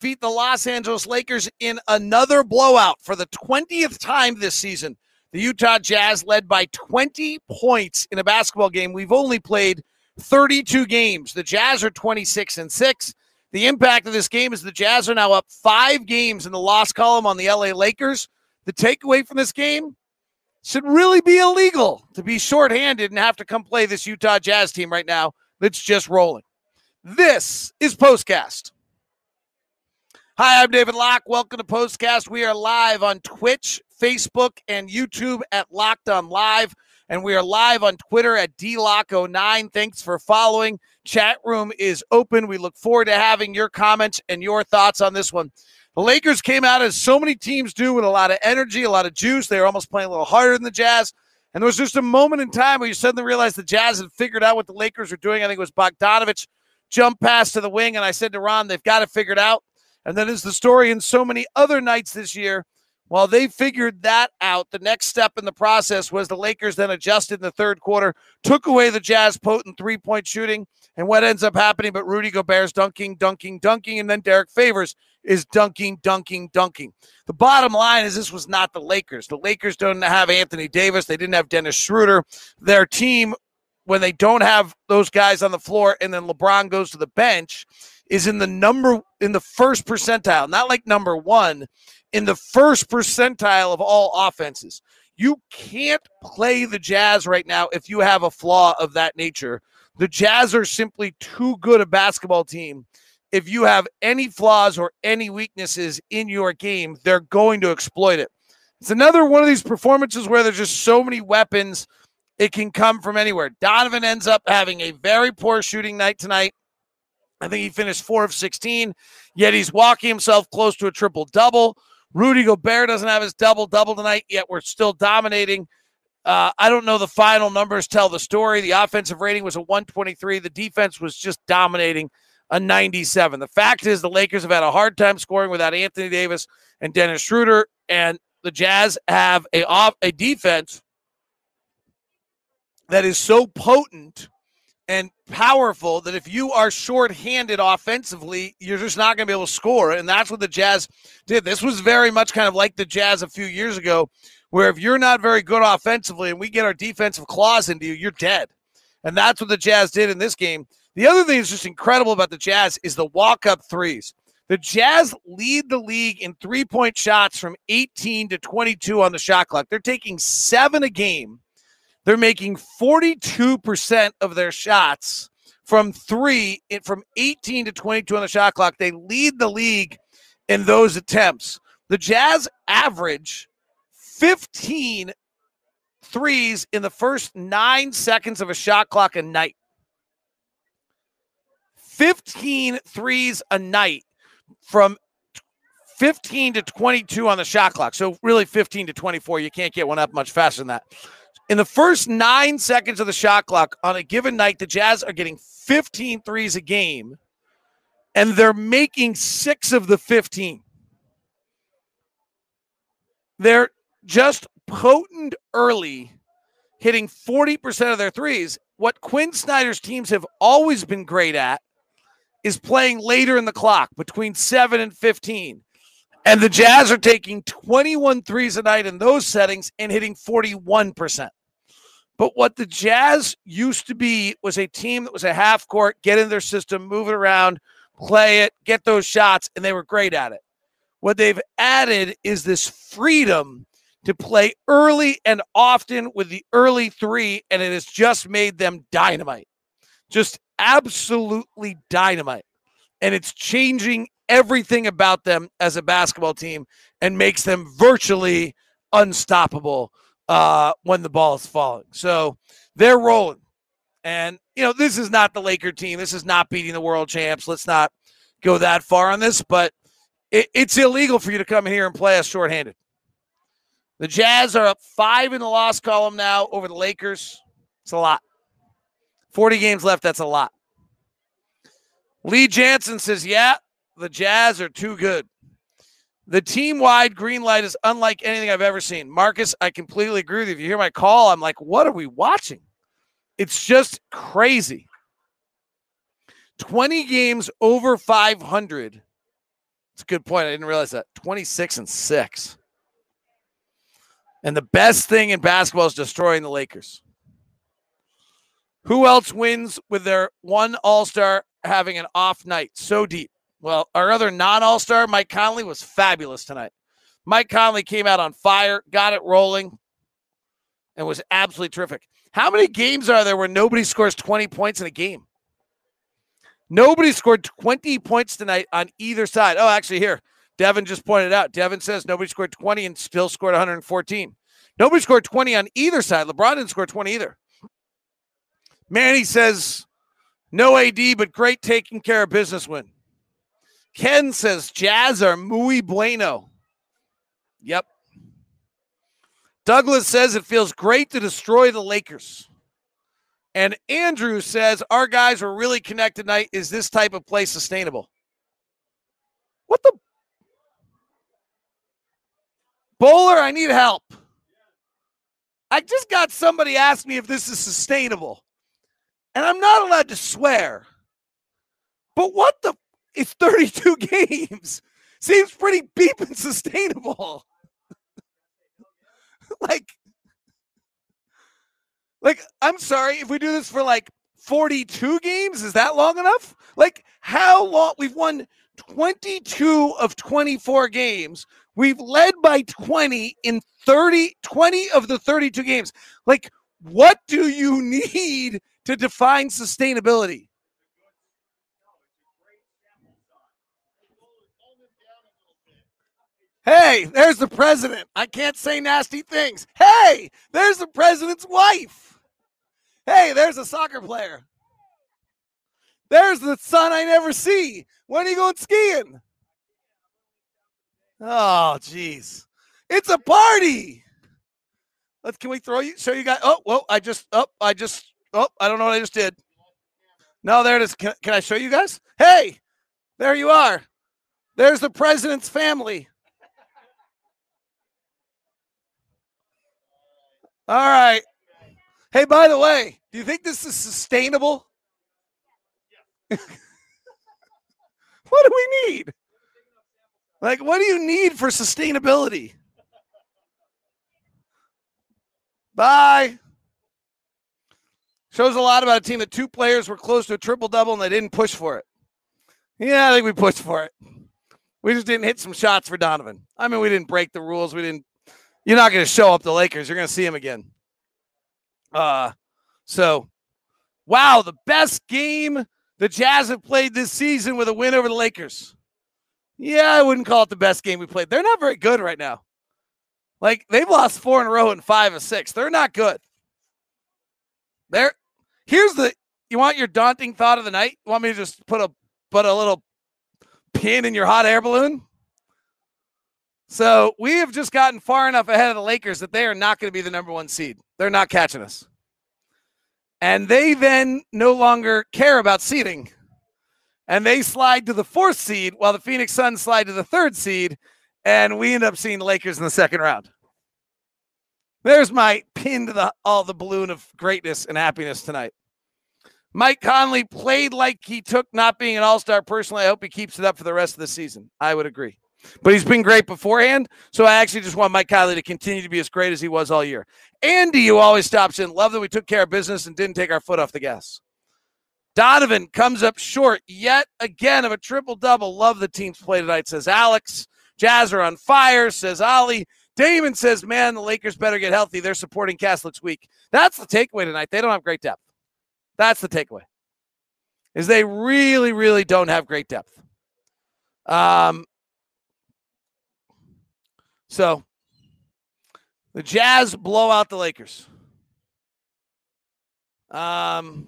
beat the Los Angeles Lakers in another blowout for the 20th time this season. The Utah Jazz led by 20 points in a basketball game. We've only played 32 games. The Jazz are 26 and 6. The impact of this game is the Jazz are now up five games in the loss column on the LA Lakers. The takeaway from this game should really be illegal to be shorthanded and have to come play this Utah Jazz team right now that's just rolling. This is Postcast. Hi, I'm David Locke. Welcome to Postcast. We are live on Twitch, Facebook, and YouTube at Locked On Live. And we are live on Twitter at DLocke09. Thanks for following. Chat room is open. We look forward to having your comments and your thoughts on this one. The Lakers came out as so many teams do with a lot of energy, a lot of juice. They were almost playing a little harder than the Jazz. And there was just a moment in time where you suddenly realized the Jazz had figured out what the Lakers were doing. I think it was Bogdanovic jump pass to the wing. And I said to Ron, they've got it figured out. And that is the story in so many other nights this year. While they figured that out, the next step in the process was the Lakers then adjusted in the third quarter, took away the Jazz potent three point shooting. And what ends up happening? But Rudy Gobert's dunking, dunking, dunking. And then Derrick Favors is dunking, dunking, dunking. The bottom line is this was not the Lakers. The Lakers don't have Anthony Davis. They didn't have Dennis Schroeder. Their team, when they don't have those guys on the floor and then LeBron goes to the bench, is in the number in the first percentile, not like number one, in the first percentile of all offenses. You can't play the Jazz right now if you have a flaw of that nature. The Jazz are simply too good a basketball team. If you have any flaws or any weaknesses in your game, they're going to exploit it. It's another one of these performances where there's just so many weapons. It can come from anywhere. Donovan ends up having a very poor shooting night tonight. I think he finished four of 16, yet he's walking himself close to a triple double. Rudy Gobert doesn't have his double double tonight, yet we're still dominating. Uh, I don't know the final numbers tell the story. The offensive rating was a 123. The defense was just dominating a 97. The fact is, the Lakers have had a hard time scoring without Anthony Davis and Dennis Schroeder, and the Jazz have a off a defense that is so potent and powerful that if you are short-handed offensively, you're just not going to be able to score. And that's what the Jazz did. This was very much kind of like the Jazz a few years ago, where if you're not very good offensively and we get our defensive claws into you, you're dead. And that's what the Jazz did in this game. The other thing that's just incredible about the Jazz is the walk-up threes. The Jazz lead the league in three-point shots from 18 to 22 on the shot clock. They're taking seven a game they're making 42% of their shots from three from 18 to 22 on the shot clock. They lead the league in those attempts. The Jazz average 15 threes in the first nine seconds of a shot clock a night. 15 threes a night from 15 to 22 on the shot clock. So really 15 to 24. You can't get one up much faster than that. In the first nine seconds of the shot clock on a given night, the Jazz are getting 15 threes a game, and they're making six of the 15. They're just potent early, hitting 40% of their threes. What Quin Snyder's teams have always been great at is playing later in the clock, between 7 and 15. And the Jazz are taking 21 threes a night in those settings and hitting 41%. But what the Jazz used to be was a team that was a half court, get in their system, move it around, play it, get those shots, and they were great at it. What they've added is this freedom to play early and often with the early three, and it has just made them dynamite. Just absolutely dynamite. And it's changing everything about them as a basketball team and makes them virtually unstoppable uh, when the ball is falling. So they're rolling. And, you know, this is not the Laker team. This is not beating the world champs. Let's not go that far on this, but it, it's illegal for you to come in here and play us shorthanded. The Jazz are up five in the loss column now over the Lakers. It's a lot. 40 games left. That's a lot. Lee Jansen says, yeah, the Jazz are too good. The team wide green light is unlike anything I've ever seen. Marcus, I completely agree with you. If you hear my call, I'm like, what are we watching? It's just crazy. 20 games over 500 It's a good point. I didn't realize that. 26 and 6. And the best thing in basketball is destroying the Lakers. Who else wins with their one All Star having an off night? So deep. Well, our other non All Star, Mike Conley, was fabulous tonight. Mike Conley came out on fire, got it rolling, and was absolutely terrific. How many games are there where nobody scores 20 points in a game? Nobody scored 20 points tonight on either side. Oh, actually, here, Devin just pointed out. Devin says nobody scored 20 and still scored 114. Nobody scored 20 on either side. LeBron didn't score 20 either. Manny says no AD, but great taking care of business win. Ken says Jazz are muy bueno. Yep. Douglas says it feels great to destroy the Lakers. And Andrew says our guys are really connected tonight. Is this type of play sustainable? What the? Bowler, I need help. I just got somebody ask me if this is sustainable. And I'm not allowed to swear. But what the? It's 32 games. Seems pretty beep and sustainable. like, like, I'm sorry, if we do this for like 42 games, is that long enough? Like, how long? We've won 22 of 24 games. We've led by 20 in 30, 20 of the 32 games. Like, what do you need to define sustainability? Hey, there's the president. I can't say nasty things. Hey, there's the president's wife. Hey, there's a soccer player. There's the son I never see. When are you going skiing? Oh, jeez. It's a party. Let's can we throw you show you guys? Oh, whoa, I just oh, I just oh, I don't know what I just did. No, there it is. Can, can I show you guys? Hey, there you are. There's the president's family. All right. Hey, by the way, do you think this is sustainable? what do we need? Like, what do you need for sustainability? Bye. Shows a lot about a team that two players were close to a triple double and they didn't push for it. Yeah, I think we pushed for it. We just didn't hit some shots for Donovan. I mean, we didn't break the rules. We didn't you're not going to show up the Lakers. You're going to see him again. Uh, so, wow, the best game the Jazz have played this season with a win over the Lakers. Yeah, I wouldn't call it the best game we played. They're not very good right now. Like they've lost four in a row and five of six. They're not good. There. Here's the. You want your daunting thought of the night? You want me to just put a put a little pin in your hot air balloon? So we have just gotten far enough ahead of the Lakers that they are not going to be the number one seed. They're not catching us. And they then no longer care about seeding. And they slide to the fourth seed while the Phoenix Suns slide to the third seed. And we end up seeing the Lakers in the second round. There's my pin to the all the balloon of greatness and happiness tonight. Mike Conley played like he took not being an all-star personally. I hope he keeps it up for the rest of the season. I would agree. But he's been great beforehand. So I actually just want Mike Conley to continue to be as great as he was all year. Andy, who always stops in, love that we took care of business and didn't take our foot off the gas. Donovan comes up short yet again of a triple double. Love the team's play tonight, says Alex. Jazz are on fire, says Ollie. Damon says, man, the Lakers better get healthy. Their supporting cast looks weak. That's the takeaway tonight. They don't have great depth. That's the takeaway. Is they really, really don't have great depth. Um, so the Jazz blow out the Lakers. Um,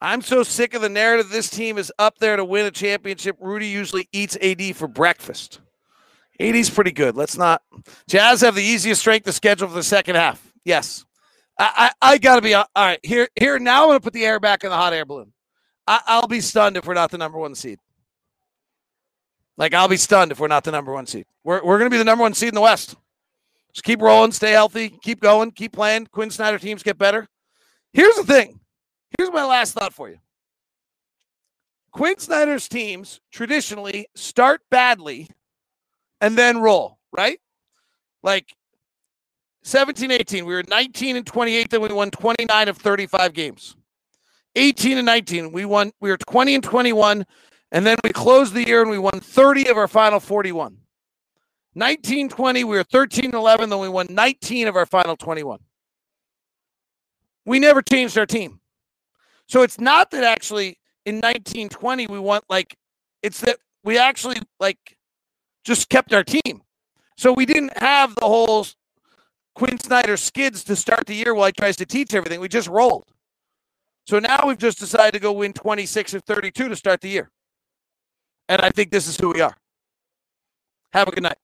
I'm so sick of the narrative. This team is up there to win a championship. Rudy usually eats AD for breakfast. AD's pretty good. Let's not. Jazz have the easiest strength of schedule for the second half. Yes. I, I, I got to be all right. Here, here. Now I'm going to put the air back in the hot air balloon. I, I'll be stunned if we're not the number one seed. Like I'll be stunned if we're not the number one seed. We're we're going to be the number one seed in the West. Just keep rolling, stay healthy, keep going, keep playing. Quin Snyder teams get better. Here's the thing. Here's my last thought for you. Quin Snyder's teams traditionally start badly and then roll, right? Like 17 18, we were 19 and 28, then we won 29 of 35 games. 18 and 19, we won, we were 20 and 21, and then we closed the year and we won 30 of our final 41. 19 20, we were 13 11, then we won 19 of our final 21. We never changed our team. So it's not that actually in 1920 we want like it's that we actually like just kept our team. So we didn't have the whole Quin Snyder skids to start the year while he tries to teach everything. We just rolled. So now we've just decided to go win 26 or 32 to start the year. And I think this is who we are. Have a good night.